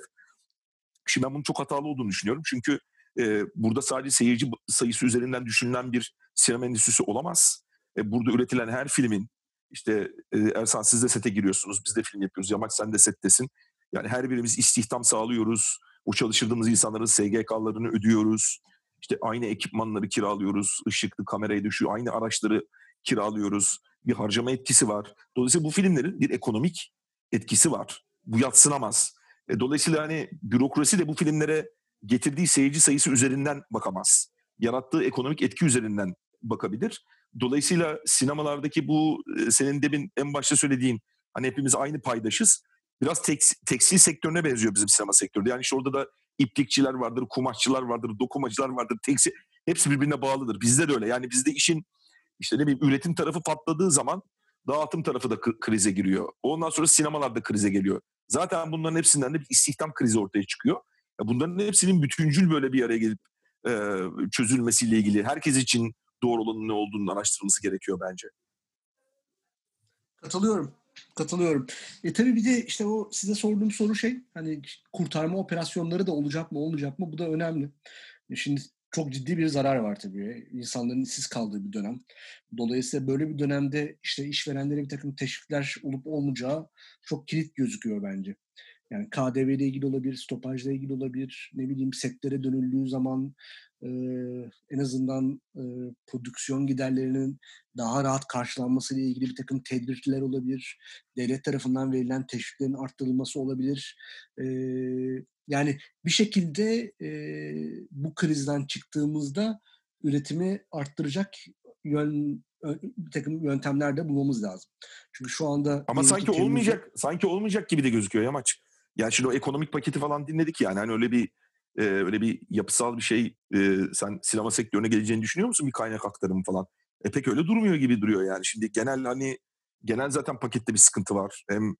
S3: Şimdi ben bunun çok hatalı olduğunu düşünüyorum. Çünkü e, burada sadece seyirci sayısı üzerinden düşünülen bir sinema endüstrisi olamaz. E, burada üretilen her filmin işte e, Ersan siz de sete giriyorsunuz, biz de film yapıyoruz. Yamaç sen de settesin. Yani her birimiz istihdam sağlıyoruz. O çalıştırdığımız insanların SGK'larını ödüyoruz. İşte aynı ekipmanları kiralıyoruz. Işıklı, kamerayı düşüyor. Aynı araçları kiralıyoruz. Bir harcama etkisi var. Dolayısıyla bu filmlerin bir ekonomik etkisi var. Bu yatsınamaz. E, dolayısıyla hani bürokrasi de bu filmlere getirdiği seyirci sayısı üzerinden bakamaz. Yarattığı ekonomik etki üzerinden bakabilir. Dolayısıyla sinemalardaki bu e, senin demin en başta söylediğin hani hepimiz aynı paydaşız biraz teks, tekstil sektörüne benziyor bizim sinema sektörü. Yani işte orada da iplikçiler vardır, kumaşçılar vardır, dokumacılar vardır. Tekstil hepsi birbirine bağlıdır. Bizde de öyle. Yani bizde işin işte ne bileyim üretim tarafı patladığı zaman dağıtım tarafı da krize giriyor. Ondan sonra sinemalar da krize geliyor. Zaten bunların hepsinden de bir istihdam krizi ortaya çıkıyor. Bunların hepsinin bütüncül böyle bir araya gelip e, çözülmesiyle ilgili herkes için doğru olanın ne olduğunu araştırılması gerekiyor bence.
S2: Katılıyorum. Katılıyorum. E tabii bir de işte o size sorduğum soru şey hani kurtarma operasyonları da olacak mı olmayacak mı bu da önemli. E şimdi çok ciddi bir zarar var tabii. İnsanların işsiz kaldığı bir dönem. Dolayısıyla böyle bir dönemde işte işverenlere bir takım teşvikler olup olmayacağı çok kilit gözüküyor bence. Yani KDV ile ilgili olabilir, stopajla ilgili olabilir, ne bileyim sektöre dönüldüğü zaman e, en azından e, prodüksiyon giderlerinin daha rahat karşılanması ile ilgili bir takım tedbirler olabilir. Devlet tarafından verilen teşviklerin arttırılması olabilir. E, yani bir şekilde e, bu krizden çıktığımızda üretimi arttıracak yön bir takım yöntemler de bulmamız lazım. Çünkü şu anda
S3: ama sanki olmayacak sanki olmayacak gibi de gözüküyor Yamaç. Yani şimdi o ekonomik paketi falan dinledik yani hani öyle bir e, öyle bir yapısal bir şey e, sen sinema sektörüne geleceğini düşünüyor musun bir kaynak aktarımı falan? E pek öyle durmuyor gibi duruyor yani. Şimdi genel hani genel zaten pakette bir sıkıntı var. Hem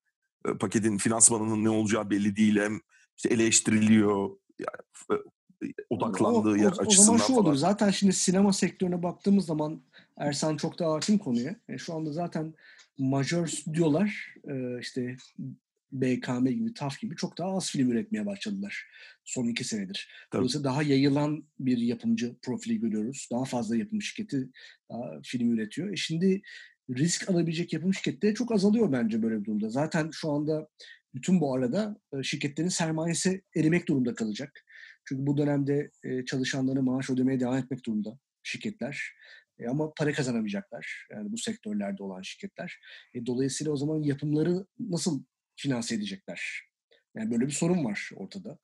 S3: e, paketin finansmanının ne olacağı belli değil hem işte eleştiriliyor. Yani, e, odaklandığı o, yer o, açısından
S2: o zaman şu
S3: falan.
S2: olur. Zaten şimdi sinema sektörüne baktığımız zaman Ersan çok daha hakim konuya. E, şu anda zaten majör stüdyolar e, işte BKM gibi, TAF gibi çok daha az film üretmeye başladılar son iki senedir. Tabii. Dolayısıyla daha yayılan bir yapımcı profili görüyoruz. Daha fazla yapım şirketi daha film üretiyor. E şimdi risk alabilecek yapım şirketleri çok azalıyor bence böyle bir durumda. Zaten şu anda bütün bu arada şirketlerin sermayesi erimek durumda kalacak. Çünkü bu dönemde çalışanlarına maaş ödemeye devam etmek durumda şirketler. E ama para kazanamayacaklar. Yani bu sektörlerde olan şirketler. E dolayısıyla o zaman yapımları nasıl finanse edecekler? Yani böyle bir sorun var ortada.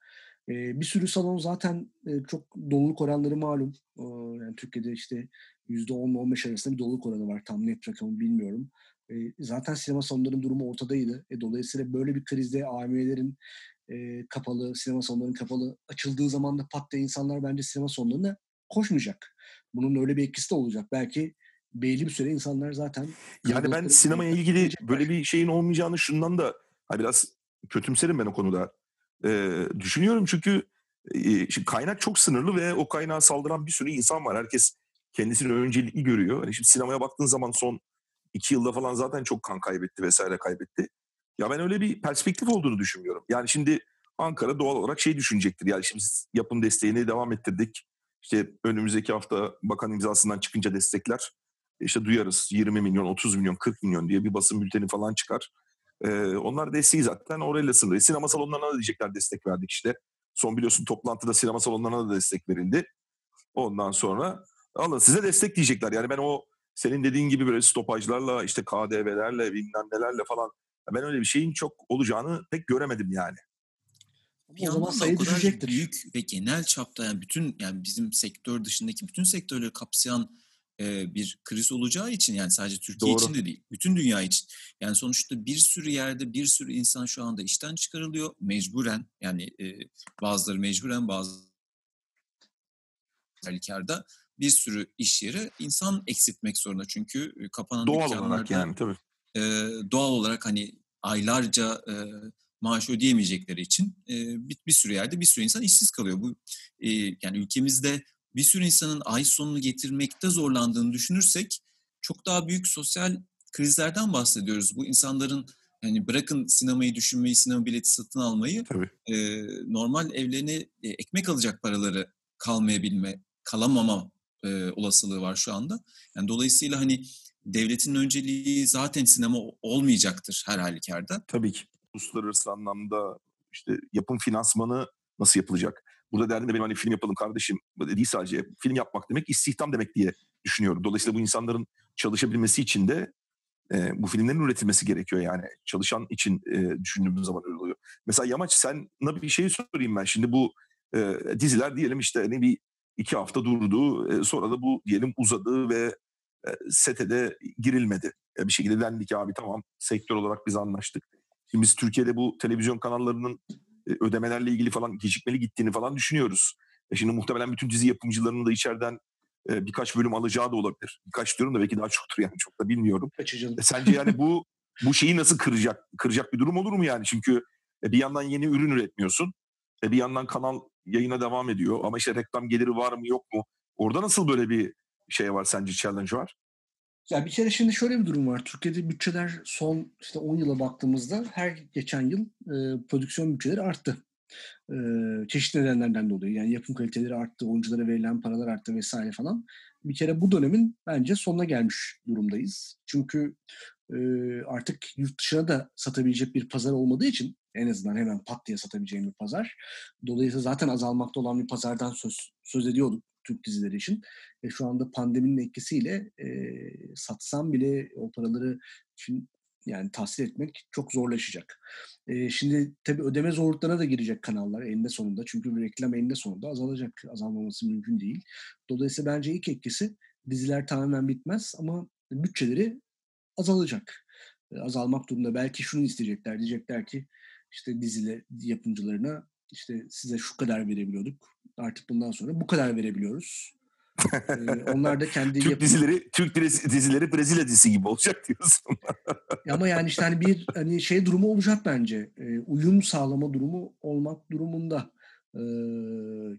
S2: E, bir sürü salon zaten e, çok doluluk oranları malum. E, yani Türkiye'de işte %10-15 arasında bir doluluk oranı var. Tam net rakamı bilmiyorum. E, zaten sinema salonlarının durumu ortadaydı. E, dolayısıyla böyle bir krizde AVM'lerin e, kapalı, sinema salonlarının kapalı açıldığı zaman da pat diye insanlar bence sinema salonlarına koşmayacak. Bunun öyle bir etkisi de olacak. Belki belli bir süre insanlar zaten...
S3: Yani ben sinemaya ilgili böyle bir şeyin olmayacağını şundan da hani biraz kötümserim ben o konuda. Ee, düşünüyorum çünkü e, şimdi kaynak çok sınırlı ve o kaynağa saldıran bir sürü insan var. Herkes kendisini öncelikli görüyor. Hani şimdi sinemaya baktığın zaman son iki yılda falan zaten çok kan kaybetti vesaire kaybetti. Ya ben öyle bir perspektif olduğunu düşünmüyorum. Yani şimdi Ankara doğal olarak şey düşünecektir. Yani şimdi yapım desteğini devam ettirdik. İşte önümüzdeki hafta bakan imzasından çıkınca destekler işte duyarız 20 milyon, 30 milyon, 40 milyon diye bir basın bülteni falan çıkar. Ee, onlar desteği zaten orayla sınırlı. Sinema salonlarına da diyecekler destek verdik işte. Son biliyorsun toplantıda sinema salonlarına da destek verildi. Ondan sonra alın size destek diyecekler. Yani ben o senin dediğin gibi böyle stopajlarla işte KDV'lerle bilmem nelerle falan ben öyle bir şeyin çok olacağını pek göremedim yani.
S4: Bir o o kadar düşecektir. büyük ve genel çapta yani bütün yani bizim sektör dışındaki bütün sektörleri kapsayan e, bir kriz olacağı için yani sadece Türkiye Doğru. için de değil, bütün dünya için. Yani sonuçta bir sürü yerde bir sürü insan şu anda işten çıkarılıyor mecburen yani e, bazıları mecburen bazı halükarda bir sürü iş yeri insan eksiltmek zorunda çünkü kapanan
S3: doğal olarak yani tabii.
S4: E, doğal olarak hani aylarca e, maaş ödeyemeyecekleri için e, bir, bir sürü yerde bir sürü insan işsiz kalıyor. Bu e, yani ülkemizde bir sürü insanın ay sonunu getirmekte zorlandığını düşünürsek çok daha büyük sosyal krizlerden bahsediyoruz. Bu insanların yani bırakın sinemayı düşünmeyi, sinema bileti satın almayı, e, normal evlerine e, ekmek alacak paraları kalmayabilme, kalamama e, olasılığı var şu anda. Yani dolayısıyla hani devletin önceliği zaten sinema olmayacaktır her halükarda.
S3: Tabii ki. Uluslararası anlamda işte yapım finansmanı nasıl yapılacak? Burada derdim de benim hani film yapalım kardeşim değil sadece. Film yapmak demek istihdam demek diye düşünüyorum. Dolayısıyla bu insanların çalışabilmesi için de e, bu filmlerin üretilmesi gerekiyor yani. Çalışan için e, düşündüğümüz zaman öyle oluyor. Mesela Yamaç sana bir şey sorayım ben. Şimdi bu e, diziler diyelim işte ne bir iki hafta durdu. E, sonra da bu diyelim uzadı ve e, sete girilmedi. E, bir şekilde dendik abi tamam sektör olarak biz anlaştık. Şimdi biz Türkiye'de bu televizyon kanallarının ödemelerle ilgili falan gecikmeli gittiğini falan düşünüyoruz. E şimdi muhtemelen bütün dizi yapımcılarının da içeriden e, birkaç bölüm alacağı da olabilir. Birkaç diyorum da belki daha çoktur yani çok da bilmiyorum. E, sence yani bu bu şeyi nasıl kıracak kıracak bir durum olur mu yani? Çünkü e, bir yandan yeni ürün üretmiyorsun. E, bir yandan kanal yayına devam ediyor ama işte reklam geliri var mı yok mu? Orada nasıl böyle bir şey var sence challenge var?
S2: Ya bir kere şimdi şöyle bir durum var. Türkiye'de bütçeler son işte 10 yıla baktığımızda her geçen yıl e, prodüksiyon bütçeleri arttı. E, çeşitli nedenlerden dolayı. Yani yapım kaliteleri arttı, oyunculara verilen paralar arttı vesaire falan. Bir kere bu dönemin bence sonuna gelmiş durumdayız. Çünkü e, artık yurt dışına da satabilecek bir pazar olmadığı için en azından hemen pat diye satabileceğim bir pazar. Dolayısıyla zaten azalmakta olan bir pazardan söz, söz ediyorduk Türk dizileri için. E, şu anda pandeminin etkisiyle e, satsam bile o paraları için yani tahsil etmek çok zorlaşacak. E, şimdi tabii ödeme zorluklarına da girecek kanallar eninde sonunda. Çünkü reklam eninde sonunda azalacak. Azalmaması mümkün değil. Dolayısıyla bence ilk etkisi diziler tamamen bitmez ama bütçeleri azalacak. E, azalmak durumunda belki şunu isteyecekler. Diyecekler ki işte diziler yapımcılarına işte size şu kadar verebiliyorduk. Artık bundan sonra bu kadar verebiliyoruz. ee, onlar da kendi
S3: Türk
S2: yapım...
S3: dizileri Türk dizileri Brezilya dizisi gibi olacak diyorsun.
S2: Ama yani işte hani bir hani şey durumu olacak bence. E, uyum sağlama durumu olmak durumunda e,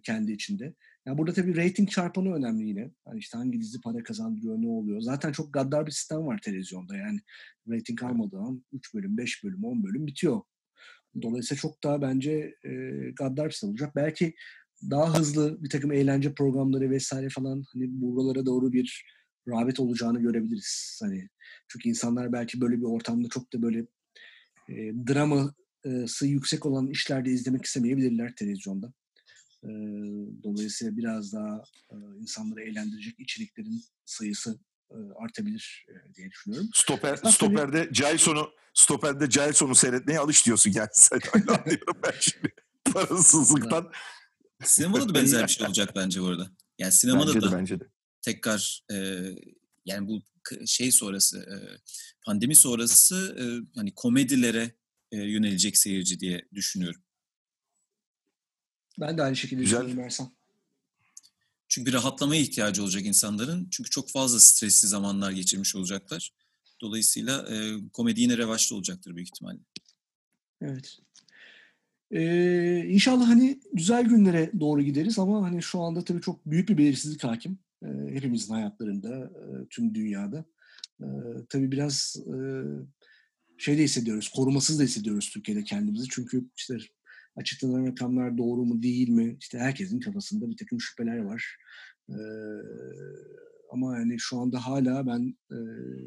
S2: kendi içinde. Yani burada tabii rating çarpanı önemli yine. Hani işte hangi dizi para kazandırıyor, ne oluyor. Zaten çok gaddar bir sistem var televizyonda. Yani rating almadığı an 3 bölüm, 5 bölüm, 10 bölüm bitiyor. Dolayısıyla çok daha bence e, gaddar bir sistem olacak. Belki daha hızlı bir takım eğlence programları vesaire falan hani buralara doğru bir rağbet olacağını görebiliriz. Hani çünkü insanlar belki böyle bir ortamda çok da böyle e, draması yüksek olan işlerde izlemek istemeyebilirler televizyonda. E, dolayısıyla biraz daha e, insanları eğlendirecek içeriklerin sayısı e, artabilir e, diye düşünüyorum.
S3: Stoper, stoperde Jason'u stoperde Jason'u seyretmeye alış diyorsun yani sen anlıyorum ben şimdi. Parasızlıktan.
S4: Sinemada da benzer bir şey olacak bence bu arada. Yani sinemada
S3: bence de,
S4: da
S3: bence de.
S4: tekrar e, yani bu şey sonrası e, pandemi sonrası e, hani komedilere e, yönelecek seyirci diye düşünüyorum.
S2: Ben de aynı şekilde
S3: Güzel.
S2: düşünüyorum Ersan.
S4: Çünkü bir rahatlamaya ihtiyacı olacak insanların. Çünkü çok fazla stresli zamanlar geçirmiş olacaklar. Dolayısıyla e, komedi yine revaçta olacaktır büyük ihtimalle.
S2: Evet. Ee, inşallah hani güzel günlere doğru gideriz ama hani şu anda tabii çok büyük bir belirsizlik hakim. Ee, hepimizin hayatlarında, e, tüm dünyada. Ee, tabii biraz e, şey de hissediyoruz, korumasız da hissediyoruz Türkiye'de kendimizi. Çünkü işte açıklanan rakamlar doğru mu değil mi? İşte herkesin kafasında bir takım şüpheler var. Ee, ama yani şu anda hala ben e,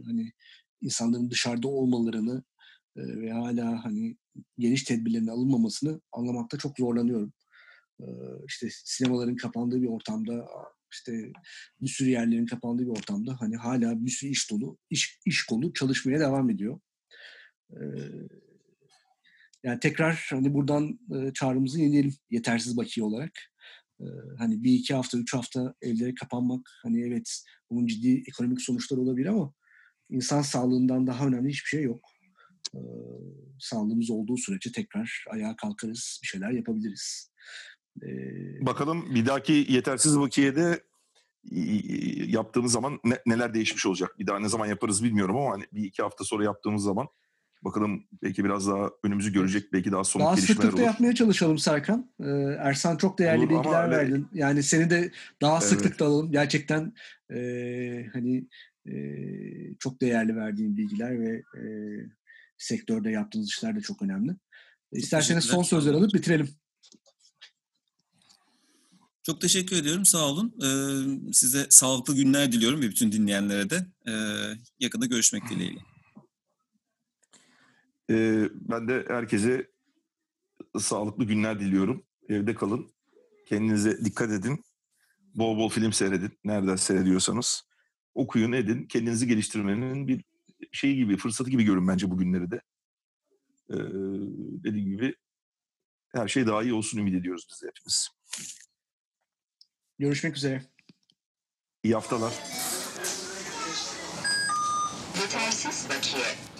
S2: hani insanların dışarıda olmalarını e, ve hala hani geniş tedbirlerin alınmamasını anlamakta çok zorlanıyorum. Ee, işte sinemaların kapandığı bir ortamda, işte bir sürü yerlerin kapandığı bir ortamda hani hala bir sürü iş dolu, iş, iş kolu çalışmaya devam ediyor. Ee, yani tekrar hani buradan e, çağrımızı yenileyelim yetersiz bakiye olarak. Ee, hani bir iki hafta, üç hafta evlere kapanmak hani evet bunun ciddi ekonomik sonuçları olabilir ama insan sağlığından daha önemli hiçbir şey yok. Sağlığımız olduğu sürece tekrar ayağa kalkarız, bir şeyler yapabiliriz. Ee,
S3: Bakalım bir dahaki yetersiz bakiyede yaptığımız zaman ne, neler değişmiş olacak. Bir daha ne zaman yaparız bilmiyorum ama hani bir iki hafta sonra yaptığımız zaman bakalım belki biraz daha önümüzü görecek belki daha somut
S2: daha
S3: gelişmeler olur.
S2: yapmaya çalışalım Serkan. Ee, Ersan çok değerli
S3: Olur
S2: bilgiler
S3: öyle-
S2: verdin. Yani seni de daha
S3: Evet.
S2: sıklıkla alalım. Gerçekten e, hani e, çok değerli verdiğin bilgiler ve e, sektörde yaptığınız işler de çok önemli. İsterseniz son sözler alıp bitirelim.
S4: Çok teşekkür ediyorum. Sağ olun. Ee, size sağlıklı günler diliyorum ve bütün dinleyenlere de. Ee, yakında görüşmek dileğiyle.
S3: Ee, ben de herkese sağlıklı günler diliyorum. Evde kalın. Kendinize dikkat edin. Bol bol film seyredin. Nereden seyrediyorsanız. Okuyun, edin. Kendinizi geliştirmenin bir şey gibi, fırsatı gibi görün bence bu günleri de. Ee, dediğim gibi her şey daha iyi olsun ümit ediyoruz biz de hepimiz.
S2: Görüşmek üzere.
S3: İyi haftalar.
S1: Yetersiz bakiye.